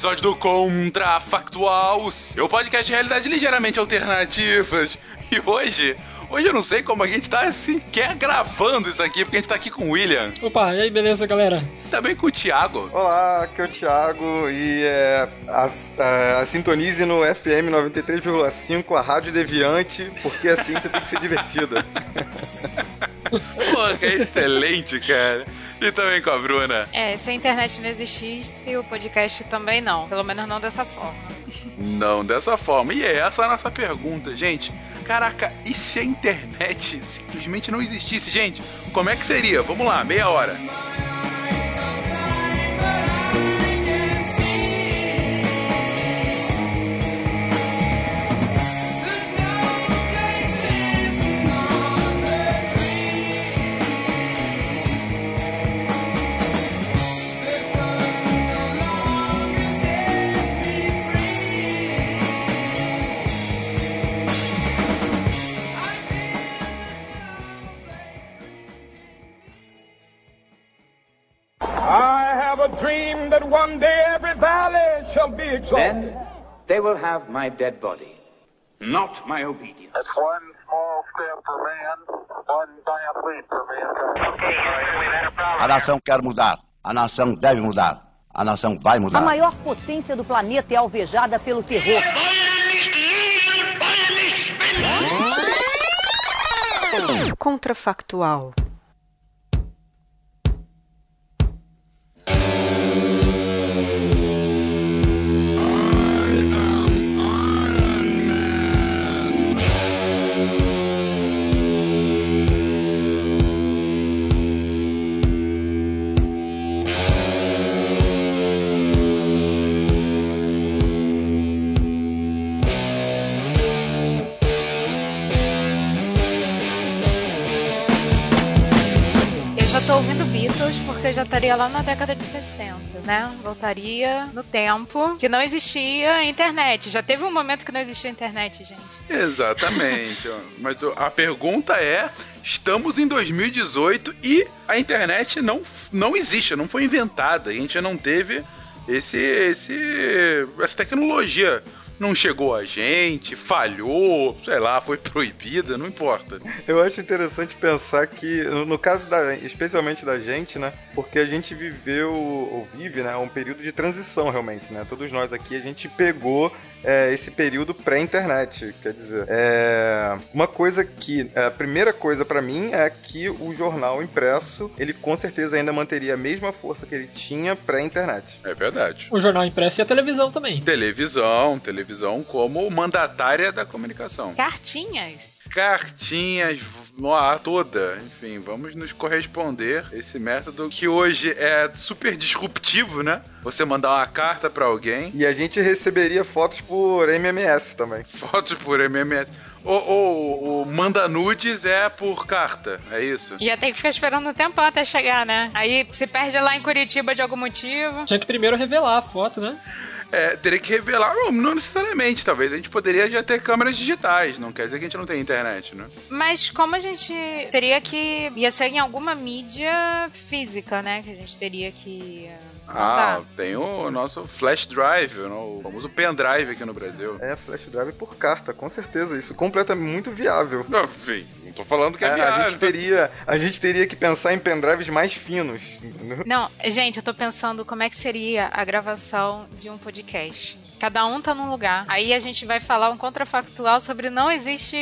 episódio do Contrafactual, seu podcast de realidade ligeiramente alternativas. E hoje Hoje eu não sei como a gente tá sequer gravando isso aqui, porque a gente tá aqui com o William. Opa, e aí, beleza, galera? Também com o Thiago. Olá, aqui é o Thiago e é, a, a, a sintonize no FM 93,5, a Rádio Deviante, porque assim você tem que ser divertido. Pô, que excelente, cara. E também com a Bruna. É, se a internet não existisse, o podcast também não. Pelo menos não dessa forma. Não dessa forma. E essa é a nossa pergunta, gente. Caraca, e se a internet simplesmente não existisse, gente? Como é que seria? Vamos lá, meia hora. They will have my dead body, not my obedience. That's one small step for man, one giant leap for mankind. Okay, we've had a problem. A nação quer mudar. A nação deve mudar. A nação vai mudar. A maior potência do planeta é alvejada pelo terror. Contrafactual. Estaria lá na década de 60, né? Voltaria no tempo que não existia internet. Já teve um momento que não existia internet, gente. Exatamente. Mas a pergunta é: estamos em 2018 e a internet não, não existe, não foi inventada. A gente não teve esse, esse, essa tecnologia não chegou a gente, falhou, sei lá, foi proibida, não importa. Eu acho interessante pensar que, no caso da, especialmente da gente, né? Porque a gente viveu, ou vive, né? Um período de transição realmente, né? Todos nós aqui, a gente pegou é, esse período pré-internet. Quer dizer, é, uma coisa que. É, a primeira coisa para mim é que o jornal impresso, ele com certeza ainda manteria a mesma força que ele tinha pré-internet. É verdade. O jornal impresso e a televisão também. Televisão, televisão como mandatária da comunicação. Cartinhas. Cartinhas, a toda. Enfim, vamos nos corresponder esse método que hoje é super disruptivo, né? Você mandar uma carta para alguém. E a gente receberia fotos por MMS também. Fotos por MMS. O, o, o, manda nudes é por carta, é isso? Ia ter que ficar esperando um tempo até chegar, né? Aí se perde lá em Curitiba de algum motivo. Tinha que primeiro revelar a foto, né? É, teria que revelar, não, necessariamente, talvez a gente poderia já ter câmeras digitais, não quer dizer que a gente não tem internet, né? Mas como a gente teria que. ia ser em alguma mídia física, né? Que a gente teria que ah, tem o nosso flash drive, o famoso pendrive aqui no Brasil. É, flash drive por carta, com certeza. Isso completamente muito viável. Não, enfim, não tô falando que é, é viável. A gente, teria, a gente teria que pensar em pendrives mais finos. Entendeu? Não, gente, eu tô pensando como é que seria a gravação de um podcast. Cada um tá num lugar. Aí a gente vai falar um contrafactual sobre não existe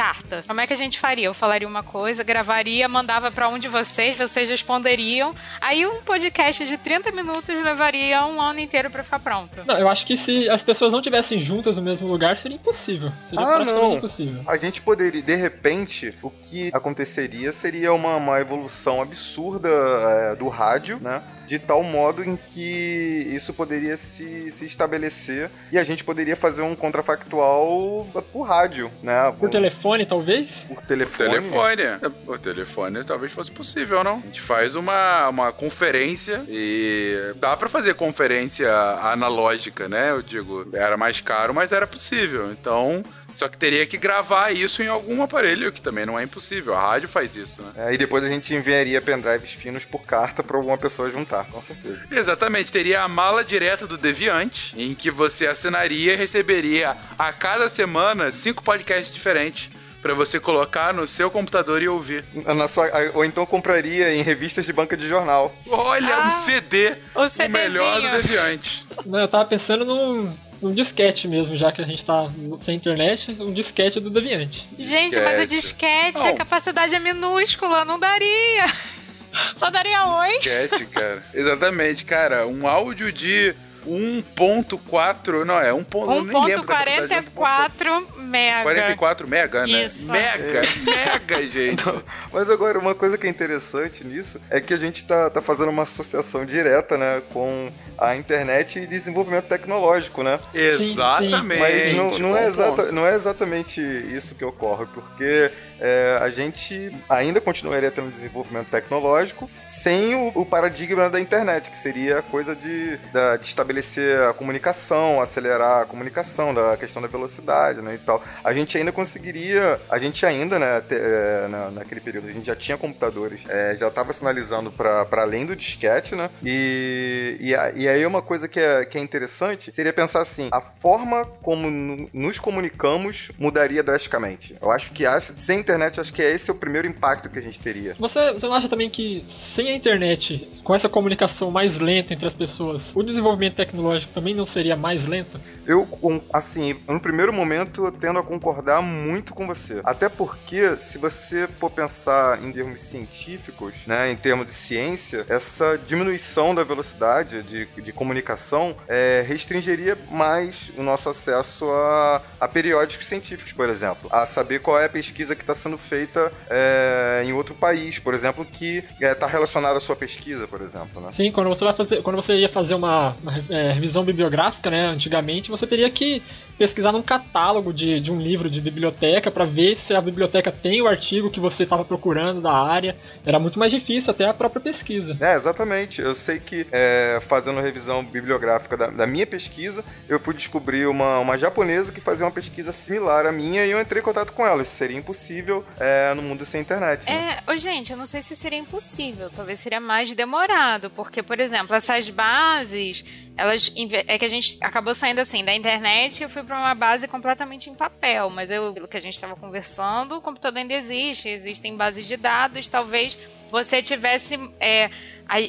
carta. Como é que a gente faria? Eu falaria uma coisa, gravaria, mandava para um de vocês, vocês responderiam. Aí um podcast de 30 minutos levaria um ano inteiro para ficar pronto. Não, eu acho que se as pessoas não tivessem juntas no mesmo lugar, seria impossível. Seria ah, não. impossível. A gente poderia, de repente, o que aconteceria seria uma, uma evolução absurda é, do rádio, né? De tal modo em que isso poderia se, se estabelecer e a gente poderia fazer um contrafactual por rádio, né? Por telefone, talvez? Por telefone. Por telefone. É, por telefone talvez fosse possível, não? A gente faz uma, uma conferência e dá para fazer conferência analógica, né? Eu digo, era mais caro, mas era possível. Então, Só que teria que gravar isso em algum aparelho, que também não é impossível. A rádio faz isso, né? É, e depois a gente enviaria pendrives finos por carta pra alguma pessoa juntar, com certeza. Exatamente, teria a mala direta do Deviante, em que você assinaria e receberia a cada semana cinco podcasts diferentes pra você colocar no seu computador e ouvir. Na sua- ou então compraria em revistas de banca de jornal. Olha, Ah, um CD, o o melhor do. Deviante. Não, eu tava pensando num, num disquete mesmo, já que a gente tá sem internet, um disquete do Deviante. Gente, mas o Disquete. disquete, Não. a capacidade é minúscula, não daria. Só daria oi. Cat, cara. Exatamente, cara. Um áudio de 1.4, não é, 1. eu nem lembro da capacidade, 1.44 mega. 44 mega, né? Isso. Mega, mega, gente. Mas agora, uma coisa que é interessante nisso é que a gente tá, tá fazendo uma associação direta, né, com a internet e desenvolvimento tecnológico, né? Exatamente. Mas não, não, é exata, não é exatamente isso que ocorre, porque é, a gente ainda continuaria tendo desenvolvimento tecnológico sem o, o paradigma da internet, que seria a coisa de, da- de estabelecer a comunicação, acelerar a comunicação, da questão da velocidade, né, e tal. A gente ainda conseguiria, a gente ainda, né, te- é, na, naquele período, a gente já tinha computadores, é, já estava sinalizando para além do disquete, né, e, e, a- e aí uma coisa que é, que é interessante seria pensar assim, a forma como no- nos comunicamos mudaria drasticamente. Eu acho que acho- sem internet, acho que esse é o primeiro impacto que a gente teria. Você, você não acha também que sem a internet, com essa comunicação mais lenta entre as pessoas, o desenvolvimento tecnológico também não seria mais lento? Eu, assim, no primeiro momento eu tendo a concordar muito com você. Até porque, se você for pensar em termos científicos, né, em termos de ciência, essa diminuição da velocidade de, de comunicação é, restringiria mais o nosso acesso a, a periódicos científicos, por exemplo. A saber qual é a pesquisa que está sendo feita é, em outro país, por exemplo, que está relacionada à sua pesquisa, por exemplo, né? Sim, quando você, fazer, quando você ia fazer uma, uma, é, revisão bibliográfica, né, antigamente, você teria que pesquisar num catálogo de, de um livro de biblioteca para ver se a biblioteca tem o artigo que você estava procurando da área. Era muito mais difícil até a própria pesquisa. É, exatamente. Eu sei que é, fazendo revisão bibliográfica da, da minha pesquisa, eu fui descobrir uma, uma japonesa que fazia uma pesquisa similar à minha e eu entrei em contato com ela. Isso seria impossível é, no mundo sem internet. né? É, ô, gente, eu não sei se seria impossível, talvez seria mais demorado, porque, por exemplo, essas bases, elas é que a gente acabou saindo assim da internet e eu fui para uma base completamente em papel, mas eu, pelo que a gente estava conversando, o computador ainda existe, existem bases de dados, talvez você tivesse é,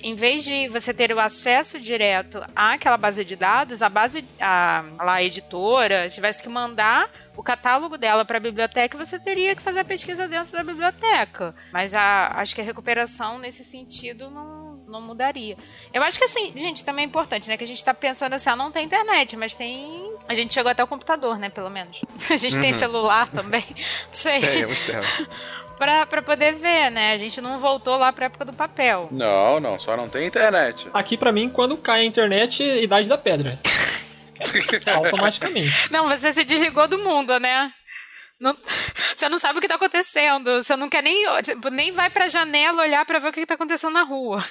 em vez de você ter o acesso direto àquela base de dados, a base, a, a editora tivesse que mandar o catálogo dela para a biblioteca, você teria que fazer a pesquisa dentro da biblioteca. Mas a, acho que a recuperação nesse sentido não, não mudaria. Eu acho que assim, gente, também é importante, né? Que a gente tá pensando assim, ah, não tem internet, mas tem. A gente chegou até o computador, né? Pelo menos. A gente tem Uhum. celular também. Não sei. Temos, temos. pra, pra poder ver, né? A gente não voltou lá pra época do papel. Não, não, só não tem internet. Aqui pra mim, quando cai a internet, idade da pedra. Automaticamente. Não, você se desligou do mundo, né? Não- você não sabe o que tá acontecendo. Você não quer nem, nem vai pra janela olhar pra ver o que tá acontecendo na rua.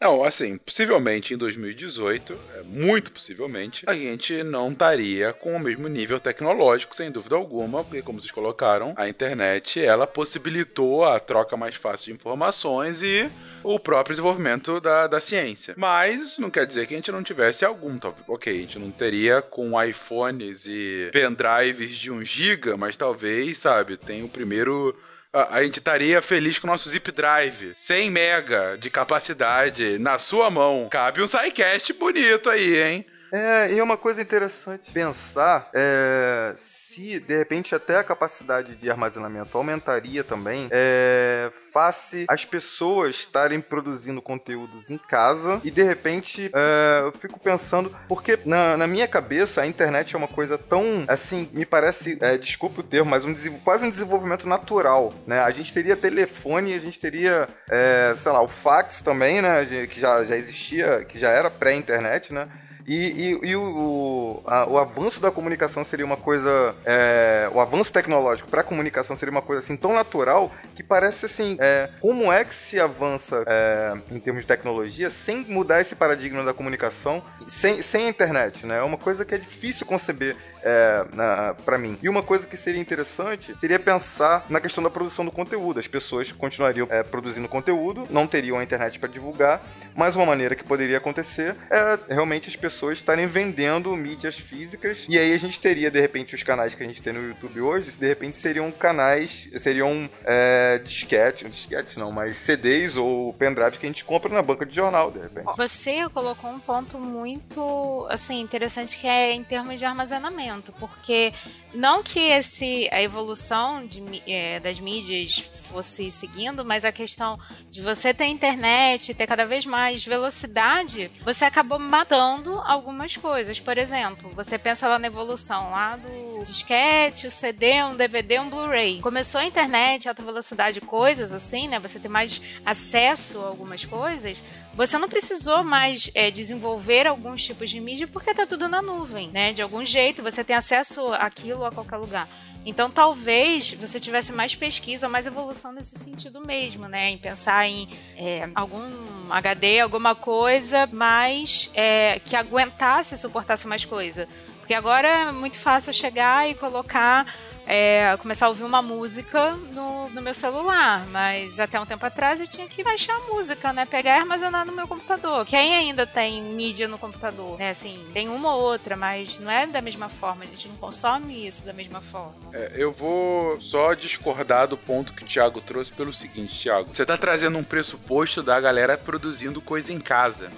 Não, assim, possivelmente em 2018, é, muito possivelmente, a gente não estaria com o mesmo nível tecnológico, sem dúvida alguma, porque, como vocês colocaram, a internet ela possibilitou a troca mais fácil de informações e o próprio desenvolvimento da, da ciência. Mas isso não quer dizer que a gente não tivesse algum. tal- Ok, a gente não teria com iPhones e pendrives de 1 GB, mas talvez, sabe, tem o primeiro a, gente estaria feliz com o nosso zip drive. 100 mega de capacidade na sua mão. Cabe um SciCast bonito aí, hein? É, e uma coisa interessante pensar é, se de repente até a capacidade de armazenamento aumentaria também, é, face as pessoas estarem produzindo conteúdos em casa e de repente é, eu fico pensando, porque na, na minha cabeça a internet é uma coisa tão assim, me parece, é, desculpe o termo, mas um, quase um desenvolvimento natural, né? A gente teria telefone, a gente teria, é, sei lá, o fax também, né? Que já, já existia, que já era pré-internet, né? E, e- e o, a- o avanço da comunicação seria uma coisa. é, o avanço tecnológico para a comunicação seria uma coisa assim tão natural que parece assim. é, como é que se avança é, em termos de tecnologia sem mudar esse paradigma da comunicação, sem, sem a internet, né? É uma coisa que é difícil conceber. É, para mim. E uma coisa que seria interessante seria pensar na questão da produção do conteúdo. As pessoas continuariam é, produzindo conteúdo, não teriam a internet para divulgar, mas uma maneira que poderia acontecer é realmente as pessoas estarem vendendo mídias físicas e aí a gente teria de repente os canais que a gente tem no YouTube hoje, de repente seriam canais, seriam é, disquete, disquetes não, mas CDs ou pendrives que a gente compra na banca de jornal, de repente. Você colocou um ponto muito assim interessante que é em termos de armazenamento, porque não que esse a evolução de, é, das mídias fosse seguindo, mas a questão de você ter internet, ter cada vez mais velocidade, você acabou matando algumas coisas. Por exemplo, você pensa lá na evolução lá do disquete, o CD, um DVD, um Blu-ray. Começou a internet, alta velocidade, coisas assim, né? Você ter mais acesso a algumas coisas. Você não precisou mais é, desenvolver alguns tipos de mídia porque tá tudo na nuvem, né? De algum jeito você tem acesso àquilo a qualquer lugar. Então, talvez você tivesse mais pesquisa mais evolução nesse sentido mesmo, né? Em pensar em é, algum HD, alguma coisa, mas é, que aguentasse, suportasse mais coisa. Porque agora é muito fácil chegar e colocar é, começar a ouvir uma música no, no, meu celular, mas até um tempo atrás eu tinha que baixar a música, né? Pegar e armazenar no meu computador. Quem ainda tem mídia no computador? Né? Assim, tem uma ou outra, mas não é da mesma forma, a gente não consome isso da mesma forma. É, eu vou só discordar do ponto que o Thiago trouxe pelo seguinte, Thiago. Você tá trazendo um pressuposto da galera produzindo coisa em casa.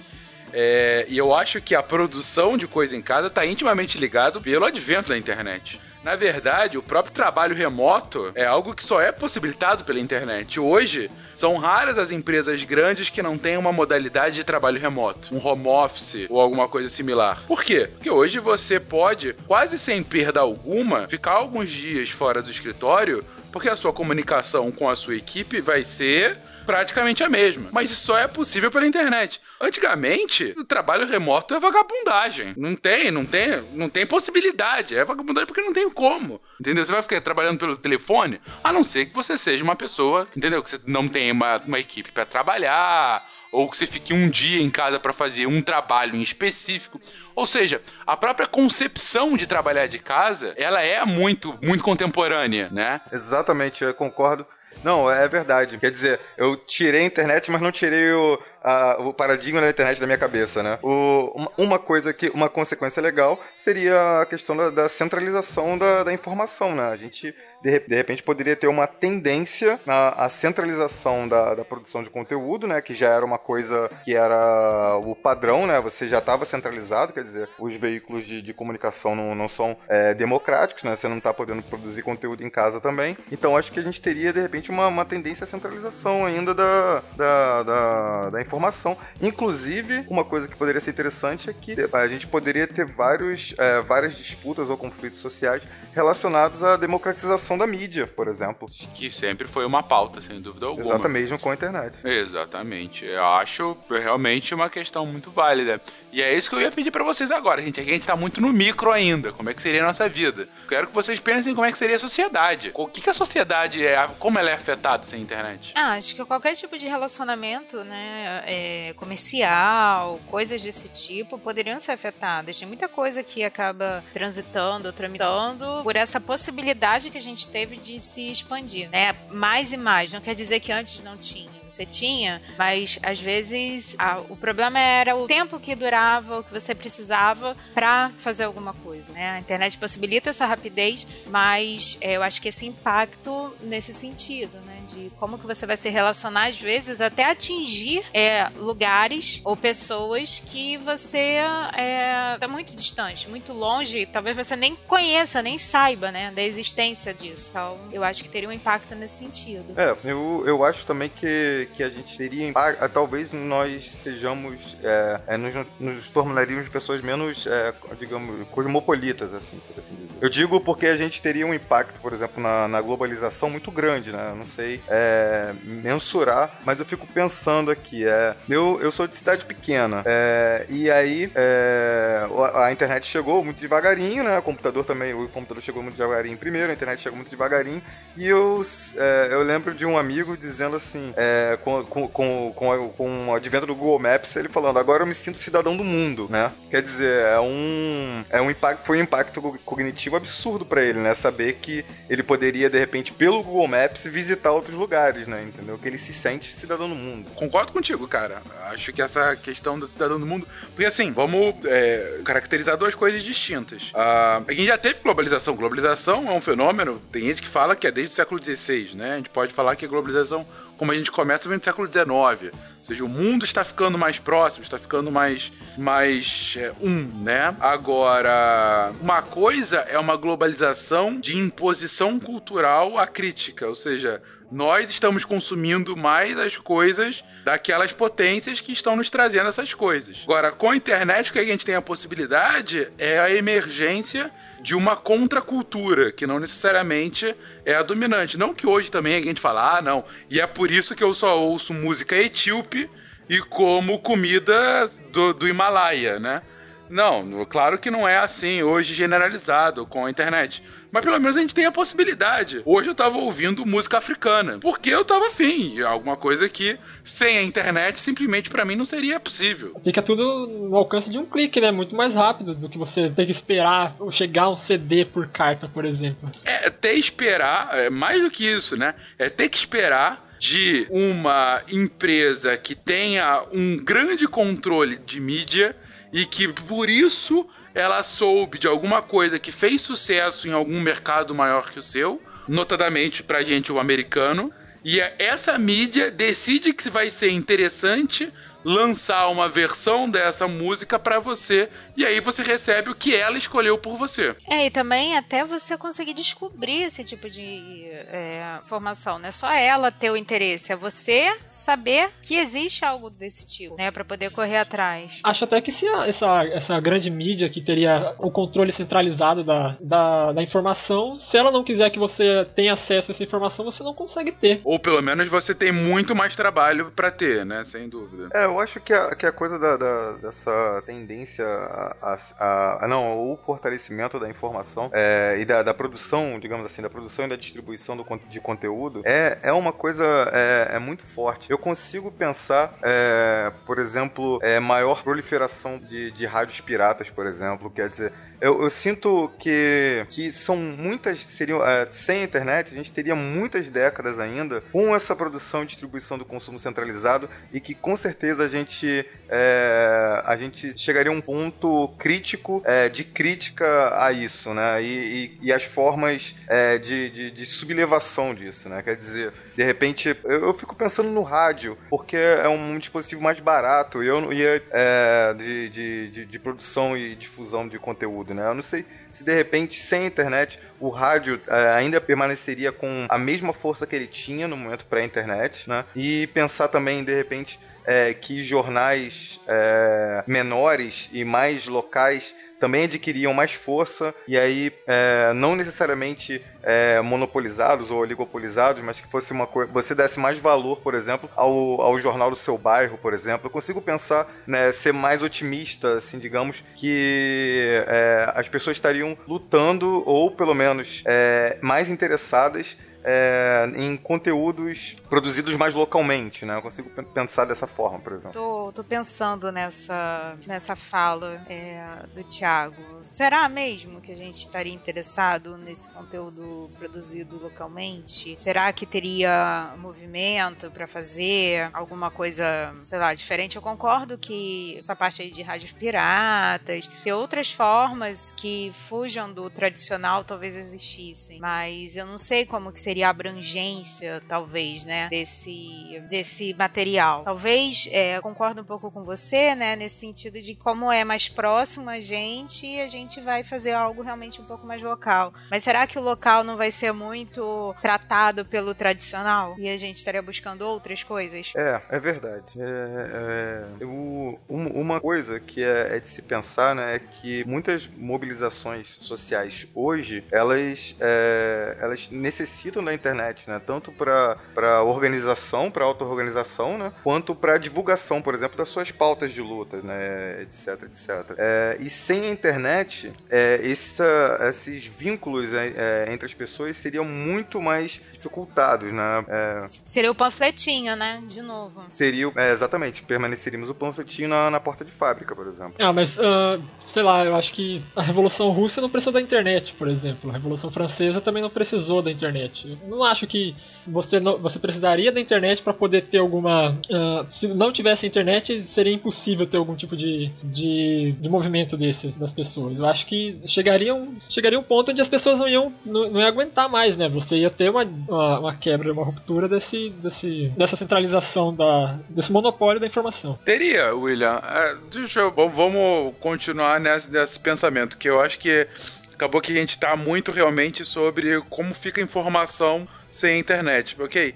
É, e eu acho que a produção de coisa em casa está intimamente ligado pelo advento da internet. Na verdade, o próprio trabalho remoto é algo que só é possibilitado pela internet. Hoje, são raras as empresas grandes que não têm uma modalidade de trabalho remoto, um home office ou alguma coisa similar. Por quê? Porque hoje você pode, quase sem perda alguma, ficar alguns dias fora do escritório, porque a sua comunicação com a sua equipe vai ser praticamente a mesma. Mas isso só é possível pela internet. Antigamente, o trabalho remoto é vagabundagem. Não tem, não tem, não tem possibilidade. É vagabundagem porque não tem como. Entendeu? Você vai ficar trabalhando pelo telefone, a não ser que você seja uma pessoa, entendeu? Que você não tem uma, uma equipe para trabalhar ou que você fique um dia em casa para fazer um trabalho em específico. Ou seja, a própria concepção de trabalhar de casa, ela é muito, muito contemporânea, né? Exatamente, eu concordo. Não, é verdade. Quer dizer, eu tirei a internet, mas não tirei o, a, o paradigma da internet da minha cabeça, né? O, uma coisa que, uma consequência legal seria a questão da, da centralização da, da, informação, né? A gente de, de repente poderia ter uma tendência na a centralização da, da, produção de conteúdo, né? Que já era uma coisa que era o padrão, né? Você já estava centralizado, quer dizer, os veículos de, de comunicação não, não são é, democráticos, né? Você não está podendo produzir conteúdo em casa também. Então acho que a gente teria, de repente, uma, uma tendência à centralização ainda da, da, da, da informação. Inclusive, uma coisa que poderia ser interessante é que a gente poderia ter vários, é, várias disputas ou conflitos sociais relacionados à democratização da mídia, por exemplo. Que sempre foi uma pauta, sem dúvida alguma. Exatamente, mesmo com a internet. Exatamente. Eu acho realmente uma questão muito válida. E é isso que eu ia pedir para vocês agora, gente. Aqui a gente tá muito no micro ainda. Como é que seria a nossa vida? Quero que vocês pensem como é que seria a sociedade. O que, que a sociedade é, como ela é afetada sem internet? Ah, acho que qualquer tipo de relacionamento, né, é, comercial, coisas desse tipo, poderiam ser afetadas. Tem muita coisa que acaba transitando, tramitando por essa possibilidade que a gente teve de se expandir, né? Mais e mais. Não quer dizer que antes não tinha você tinha, mas às vezes a, o problema era o tempo que durava, o que você precisava para fazer alguma coisa. Né? A internet possibilita essa rapidez, mas é, eu acho que esse impacto nesse sentido, né? De como que você vai se relacionar às vezes até atingir é, lugares ou pessoas que você é, tá muito distante, muito longe, talvez você nem conheça, nem saiba, né, da existência disso. Então, eu acho que teria um impacto nesse sentido. É, eu, eu acho também que, que a gente teria impacto, talvez nós sejamos, é, é, nos, nos tornaríamos pessoas menos, é, digamos, cosmopolitas, assim, por assim dizer. Eu digo porque a gente teria um impacto, por exemplo, na, na globalização muito grande, né, eu não sei é, mensurar, mas eu fico pensando aqui, é, eu, eu sou de cidade pequena, é, e aí é, a internet chegou muito devagarinho, né? O computador também, o computador chegou muito devagarinho primeiro, a internet chegou muito devagarinho, e eu, é, eu lembro de um amigo dizendo assim, é, com, com, com, com, com o advento do Google Maps, ele falando, agora eu me sinto cidadão do mundo, né? Quer dizer, é um, é um impacto, foi um impacto cognitivo absurdo para ele, né? Saber que ele poderia, de repente, pelo Google Maps, visitar outros lugares, né? Entendeu? Que ele se sente cidadão do mundo. Concordo contigo, cara. Acho que essa questão do cidadão do mundo. Porque assim, vamos é, caracterizar duas coisas distintas. Uh, a gente já teve globalização. Globalização é um fenômeno. Tem gente que fala que é desde o século XVI, né? A gente pode falar que a globalização, como a gente começa, vem do século XIX. Ou seja, o mundo está ficando mais próximo, está ficando mais, mais é, um, né? Agora, uma coisa é uma globalização de imposição cultural à crítica, ou seja, nós estamos consumindo mais as coisas daquelas potências que estão nos trazendo essas coisas. Agora, com a internet, o que a gente tem a possibilidade é a emergência de uma contracultura, que não necessariamente é a dominante. Não que hoje também a gente fala, ah, não, e é por isso que eu só ouço música etíope e como comida do, do Himalaia, né? Não, claro que não é assim hoje generalizado com a internet. Mas pelo menos a gente tem a possibilidade. Hoje eu tava ouvindo música africana. Porque eu tava afim. Alguma coisa que sem a internet simplesmente para mim não seria possível. Fica tudo no alcance de um clique, né? Muito mais rápido do que você ter que esperar chegar um CD por carta, por exemplo. É, ter esperar, é mais do que isso, né? É ter que esperar de uma empresa que tenha um grande controle de mídia e que por isso ela soube de alguma coisa que fez sucesso em algum mercado maior que o seu, notadamente pra gente o americano, e é essa mídia decide que vai ser interessante lançar uma versão dessa música para você e aí você recebe o que ela escolheu por você. É, e também até você conseguir descobrir esse tipo de é, formação, não é só ela ter o interesse, é você saber que existe algo desse tipo, né, para poder correr atrás. Acho até que se a, essa, essa grande mídia que teria o controle centralizado da, da, da informação, se ela não quiser que você tenha acesso a essa informação, você não consegue ter. Ou pelo menos você tem muito mais trabalho para ter, né, sem dúvida. É, eu acho que a, que a coisa da, da dessa tendência a, a, a, não, o fortalecimento da informação é, e da, da, produção, digamos assim, da produção e da distribuição do, de conteúdo é, é uma coisa é, é muito forte. Eu consigo pensar, é, por exemplo, é, maior proliferação de, de rádios piratas, por exemplo, quer dizer, eu, eu, sinto que, que são muitas. seriam é, Sem a internet, a gente teria muitas décadas ainda com essa produção e distribuição do consumo centralizado e que com certeza a gente, é, a gente chegaria a um ponto crítico é, de crítica a isso, né? E, e, e as formas de, de, de, sublevação disso, né? Quer dizer, de repente, eu, eu, fico pensando no rádio, porque é um dispositivo mais barato e eu ia é, de, de, de produção e difusão de conteúdo né? Eu não sei se de repente, sem internet, o rádio é, ainda permaneceria com a mesma força que ele tinha no momento pré-internet, né? E pensar também, de repente, é, que jornais é, menores e mais locais também adquiriam mais força e aí é, não necessariamente é, monopolizados ou oligopolizados, mas que fosse uma coisa, você desse mais valor, por exemplo, ao, ao jornal do seu bairro, por exemplo. Eu consigo pensar, né, ser mais otimista, assim, digamos, que é, as pessoas estariam lutando ou pelo menos é, mais interessadas é, em conteúdos produzidos mais localmente, né? Eu consigo pensar dessa forma, por exemplo. Tô, tô pensando nessa, nessa fala é, do Tiago. Será mesmo que a gente estaria interessado nesse conteúdo produzido localmente? Será que teria movimento para fazer alguma coisa, sei lá, diferente? Eu concordo que essa parte aí de rádios piratas e outras formas que fujam do tradicional talvez existissem, mas eu não sei como que seria a abrangência, talvez, né, desse, desse material. Talvez, é, concordo um pouco com você, né, nesse sentido de como é mais próximo a gente, a gente vai fazer algo realmente um pouco mais local. Mas será que o local não vai ser muito tratado pelo tradicional? E a gente estaria buscando outras coisas? É, é verdade. É, é, eu, uma coisa que é, é, de se pensar, né, é que muitas mobilizações sociais hoje, elas, é, elas necessitam aproveitam da internet, né? Tanto para organização, para auto-organização, né? Quanto para divulgação, por exemplo, das suas pautas de luta, né? Etc, etc. É, e sem a internet, é, essa, esses vínculos é, é entre as pessoas seriam muito mais dificultados, né? É... Seria o panfletinho, né? De novo. Seria, é, exatamente, permaneceríamos o panfletinho na, na porta de fábrica, por exemplo. Ah, mas, uh, sei lá, eu acho que a Revolução Russa não precisou da internet, por exemplo. A Revolução Francesa também não precisou da internet. Eu não acho que você, não, você precisaria da internet para poder ter alguma. Uh, se não tivesse internet, seria impossível ter algum tipo de, de, de, movimento desses das pessoas. Eu acho que chegaria um, chegaria um ponto onde as pessoas não iam, não, não iam aguentar mais, né? Você ia ter uma, uma, uma, quebra, uma ruptura desse, desse, dessa centralização, da, desse monopólio da informação. Teria, William. É, deixa eu, vamos continuar nesse, nesse pensamento, que eu acho que acabou que a gente está muito realmente sobre como fica a informação sem a internet. Ok,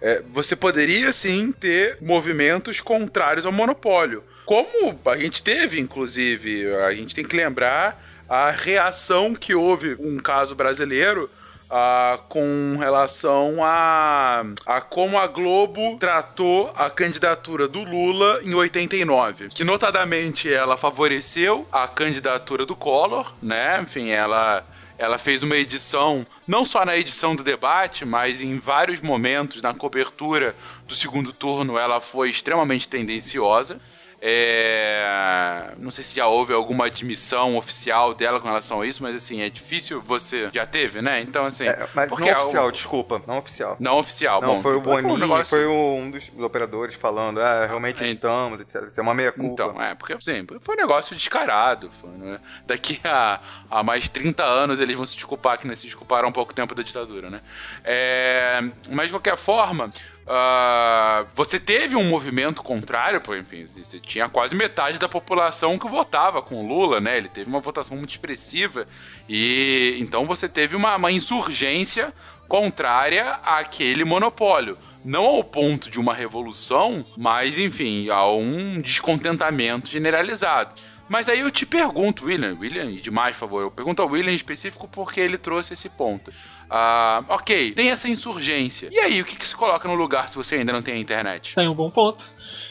é, você poderia sim ter movimentos contrários ao monopólio. Como a gente teve, inclusive, a gente tem que lembrar a reação que houve um caso brasileiro ah, com relação a, a como a Globo tratou a candidatura do Lula em 89. Que notadamente ela favoreceu a candidatura do Collor, né? Enfim, ela ela fez uma edição, não só na edição do debate, mas em vários momentos na cobertura do segundo turno, ela foi extremamente tendenciosa. É... Não sei se já houve alguma admissão oficial dela com relação a isso, mas assim, é difícil você. Já teve, né? Então, assim. É, mas não é oficial, desculpa. Não oficial. Não oficial, não, bom. Foi o Boninho, um negócio... foi um dos operadores falando, ah, realmente é, editamos, etc. Isso é uma meia-culpa. Então, é, porque, assim, foi um negócio descarado. Foi, né? Daqui a, a mais 30 anos eles vão se desculpar, que não se desculparam há um pouco tempo da ditadura, né? É... Mas, de qualquer forma, Uh, você teve um movimento contrário, por enfim, você tinha quase metade da população que votava com Lula, né? Ele teve uma votação muito expressiva e então você teve uma, uma insurgência contrária àquele monopólio. Não ao ponto de uma revolução, mas enfim, a um descontentamento generalizado. Mas aí eu te pergunto, William, William, demais, por favor, eu pergunto ao William em específico porque ele trouxe esse ponto. Ah, ok, tem essa insurgência. E aí, o que, que se coloca no lugar se você ainda não tem a internet? Tem um bom ponto.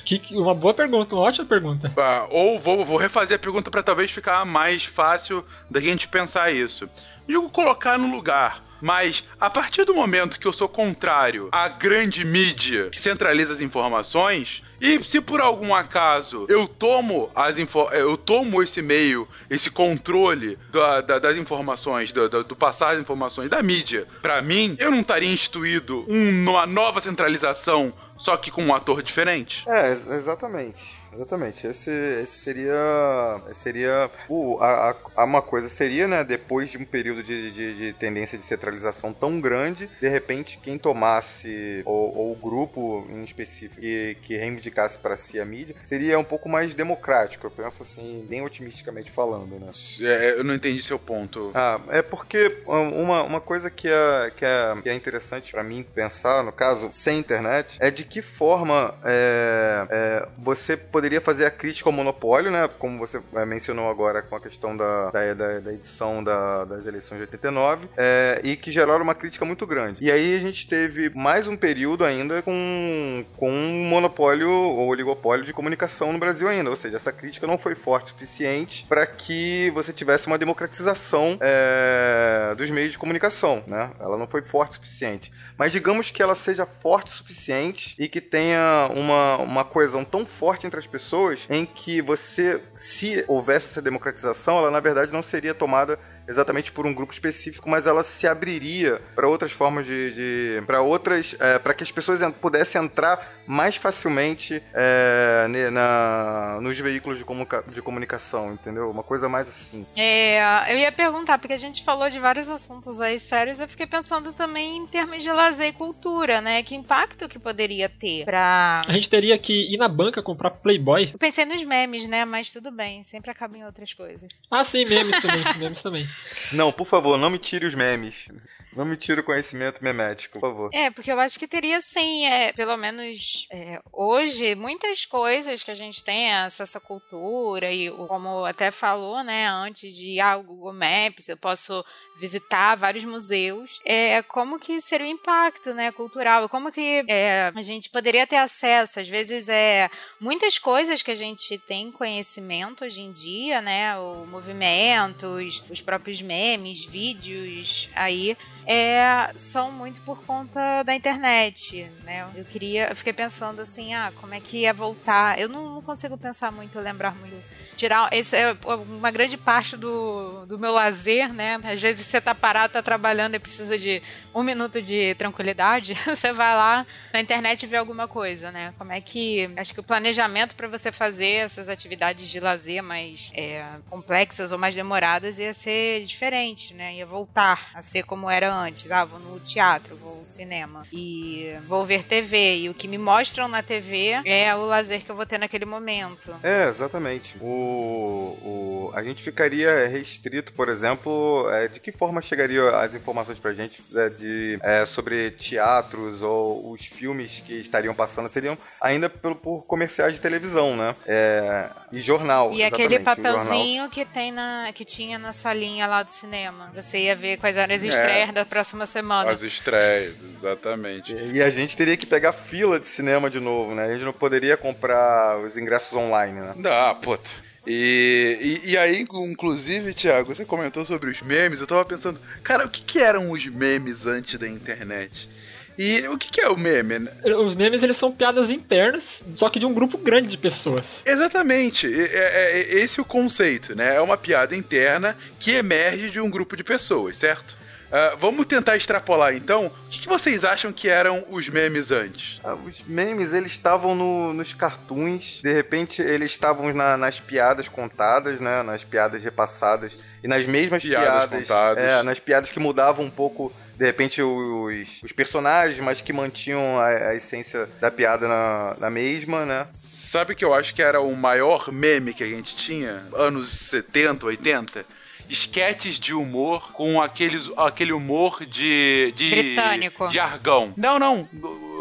Que, uma boa pergunta, uma ótima pergunta. Ah, ou vou, vou refazer a pergunta para talvez ficar mais fácil da gente pensar isso. Digo colocar no lugar. Mas a partir do momento que eu sou contrário à grande mídia que centraliza as informações, e se por algum acaso eu tomo as eu tomo esse meio, esse controle da, da, das informações, do, passar as informações da mídia, para mim, eu não estaria instituído um, uma nova centralização só que com um ator diferente? É, exatamente. Exatamente. Esse, esse seria. Seria. Uh, a, a, uma coisa seria, né? Depois de um período de, de, de, tendência de centralização tão grande, de repente, quem tomasse, ou, ou o grupo em específico, que, que reivindicasse para si a mídia, seria um pouco mais democrático. Eu penso assim, bem otimisticamente falando, né? É, eu não entendi seu ponto. Ah, é porque uma, uma coisa que é, que é, que é interessante para mim pensar, no caso, sem internet, é de que forma é, é, você poderia poderia fazer a crítica ao monopólio, né? Como você é, mencionou agora com a questão da, da, da edição da, das eleições de 89, é, e que geraram uma crítica muito grande. E aí a gente teve mais um período ainda com, com um monopólio ou oligopólio de comunicação no Brasil ainda. Ou seja, essa crítica não foi forte o suficiente para que você tivesse uma democratização é, dos meios de comunicação, né? Ela não foi forte o suficiente. Mas digamos que ela seja forte o suficiente e que tenha uma, uma coesão tão forte entre as pessoas em que você, se houvesse essa democratização, ela na verdade não seria tomada exatamente por um grupo específico, mas ela se abriria para outras formas de. de para outras. É, para que as pessoas pudessem entrar mais facilmente é, na, nos veículos de, comunica, de comunicação, entendeu? Uma coisa mais assim. É, eu ia perguntar, porque a gente falou de vários assuntos aí sérios, eu fiquei pensando também em termos de lazer e cultura, né? Que impacto que poderia ter pra. A gente teria que ir na banca comprar Playboy. Eu pensei nos memes, né? Mas tudo bem, sempre acaba em outras coisas. Ah, sim, memes também, memes também. Não, por favor, não me tire os memes. Não me tira o conhecimento memético, por favor. É, porque eu acho que teria sim, é, pelo menos é, hoje, muitas coisas que a gente tem à cultura e como até falou, né, antes de ah, o Google Maps, eu posso visitar vários museus. É como que seria o impacto, né, cultural? Como que é, a gente poderia ter acesso? Às vezes é muitas coisas que a gente tem conhecimento hoje em dia, né, o movimentos, os próprios memes, vídeos aí é, são muito por conta da internet, né? Eu queria, eu fiquei pensando assim, ah, como é que ia voltar? Eu não, não consigo pensar muito, lembrar muito tirar. Esse é uma grande parte do, do meu lazer, né? Às vezes você tá parado, tá trabalhando e precisa de um minuto de tranquilidade. Você vai lá na internet e vê alguma coisa, né? Como é que. Acho que o planejamento para você fazer essas atividades de lazer mais é, complexas ou mais demoradas ia ser diferente, né? Ia voltar a ser como era antes. Ah, vou no teatro, vou no cinema e vou ver TV. E o que me mostram na TV é o lazer que eu vou ter naquele momento. É, exatamente. O o, a gente ficaria restrito, por exemplo, é, de que forma chegariam as informações pra gente é, de, é, sobre teatros ou os filmes que estariam passando seriam ainda por, por comerciais de televisão, né? É, e jornal. E aquele papelzinho que tem na que tinha na salinha lá do cinema. Você ia ver quais eram as é. estreias da próxima semana. As estreias, exatamente. E, e a gente teria que pegar fila de cinema de novo, né? A gente não poderia comprar os ingressos online, né? Dá, puto. E, e, e, aí, inclusive, Thiago, você comentou sobre os memes. Eu tava pensando, cara, o que, que eram os memes antes da internet? E o que, que é o meme? Os memes eles são piadas internas, só que de um grupo grande de pessoas. Exatamente. É, é, é esse o conceito, né? É uma piada interna que emerge de um grupo de pessoas, certo? Uh, vamos tentar extrapolar então. O que, que, vocês acham que eram os memes antes? Ah, os memes, eles estavam no, nos cartoons. De repente, eles estavam na, nas piadas contadas, né? Nas piadas repassadas. E nas mesmas piadas. piadas contadas. É, nas piadas que mudavam um pouco de repente os, os personagens, mas que mantinham a, a essência da piada na, na, mesma, né? Sabe que eu acho que era o maior meme que a gente tinha? Anos 70, 80? Esquetes de humor com aqueles, aquele humor de, de. Britânico. De argão. Não, não.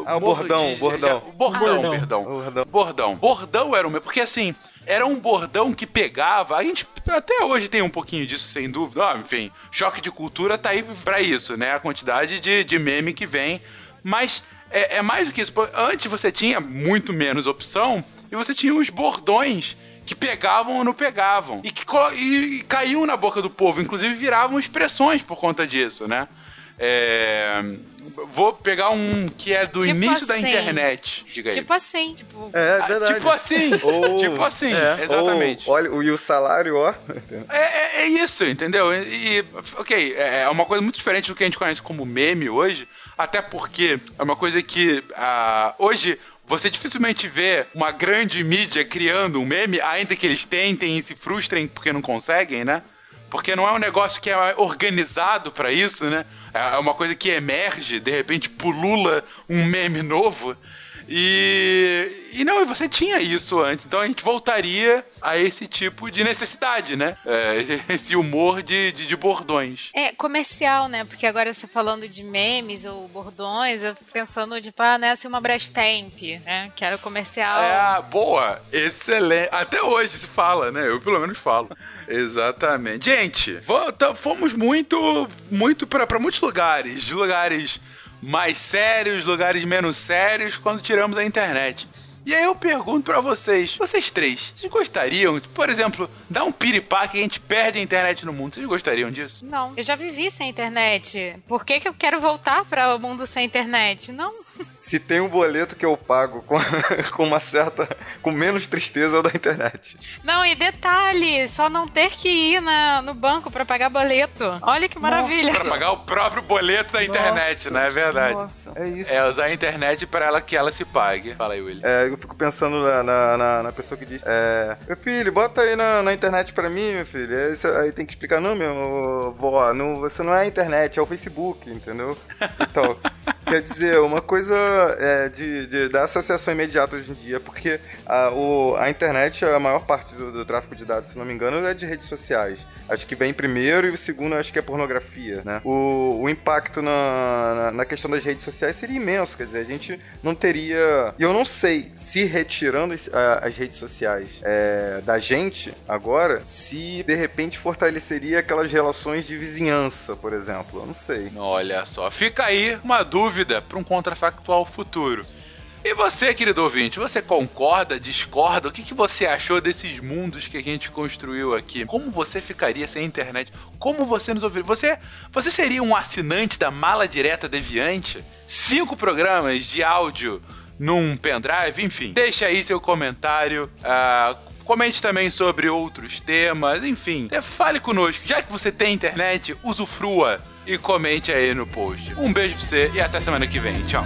Ah, o bordão, de, bordão. De, bordão, ah, perdão. Bordão. bordão. Bordão era o meu. Porque assim, era um bordão que pegava. A gente até hoje tem um pouquinho disso, sem dúvida. Ah, enfim, choque de cultura tá aí pra isso, né? A quantidade de, de meme que vem. Mas é, é mais do que isso. Antes você tinha muito menos opção e você tinha os bordões que pegavam ou não pegavam. E que e, e caíam na boca do povo, inclusive viravam expressões por conta disso, né? É, vou pegar um que é do tipo início assim. da internet. tipo assim, tipo. É, é verdade. tipo assim. ou, tipo assim, é, exatamente. Ou, olha, e o salário, ó. É, é, é isso, entendeu? E, ok, é, é uma coisa muito diferente do que a gente conhece como meme hoje. Até porque é uma coisa que uh, hoje você dificilmente vê uma grande mídia criando um meme, ainda que eles tentem e se frustrem porque não conseguem, né? Porque não é um negócio que é organizado para isso, né? É uma coisa que emerge, de repente pulula um meme novo. E, e não, você tinha isso antes, então a gente voltaria a esse tipo de necessidade, né? É, esse humor de, de, de, bordões. É, comercial, né? Porque agora você falando de memes ou bordões, eu pensando, tipo, ah, né, assim, uma Brastemp, né? Que era comercial. É, boa, excelente. Até hoje se fala, né? Eu pelo menos falo. Exatamente. Gente, fomos muito, muito para muitos lugares, de lugares mais sérios, lugares menos sérios, quando tiramos a internet. E aí eu pergunto para vocês, vocês três, vocês gostariam, por exemplo, dar um piripá que a gente perde a internet no mundo? Vocês gostariam disso? Não. Eu já vivi sem internet. Por que, que eu quero voltar para o mundo sem internet? Não. Se tem um boleto que eu pago com, com uma certa. com menos tristeza é o da internet. Não, e detalhe, só não ter que ir na, no banco para pagar boleto. Olha que maravilha. Para pagar o próprio boleto da internet, Nossa. né? É verdade. Nossa. É isso. É usar a internet para ela que ela se pague. Fala aí, William. É, eu fico pensando na, na, na, pessoa que diz: é, Meu filho, bota aí na, na internet para mim, meu filho. Aí, você, aí, tem que explicar: Não, meu vó, não, você não é a internet, é o Facebook, entendeu? Então. Quer dizer, uma coisa é, de, de, da associação imediata hoje em dia, porque a, o, a internet, a maior parte do, do tráfego de dados, se não me engano, é de redes sociais. Acho que vem primeiro e o segundo acho que é pornografia, né? O, o impacto na, na, na, questão das redes sociais seria imenso, quer dizer, a gente não teria... E eu não sei se retirando as, as redes sociais é, da gente agora, se de repente fortaleceria aquelas relações de vizinhança, por exemplo. Eu não sei. Olha só, fica aí uma dúvida para um contrafactual futuro. E você, querido ouvinte, você concorda, discorda? O que, que você achou desses mundos que a gente construiu aqui? Como você ficaria sem internet? Como você nos ouviria? Você, você seria um assinante da Mala Direta Deviante? Cinco programas de áudio num pendrive? Enfim, deixa aí seu comentário. Uh, Comente também sobre outros temas, enfim, fale conosco. Já que você tem internet, usufrua e comente aí no post. Um beijo pra você e até semana que vem. Tchau.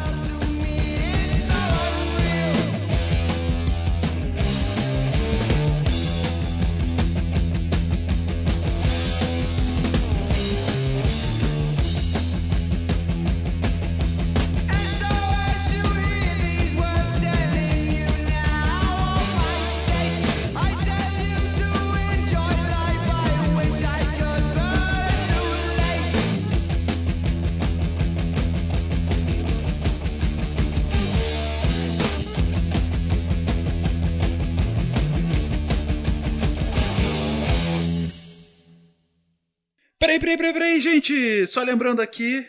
Peraí, peraí, peraí, gente! Só lembrando aqui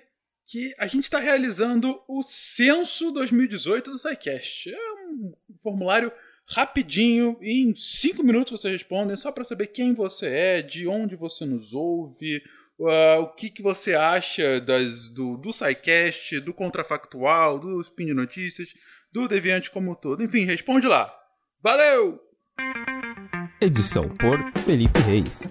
que a gente está realizando o Censo 2018 do SciCast. É um formulário rapidinho, em 5 minutos você responde, só para saber quem você é, de onde você nos ouve, uh, o que, que você acha das, do, do SciCast, do Contrafactual, do Spin de Notícias, do Deviante como um todo. Enfim, responde lá. Valeu! Edição por Felipe Reis.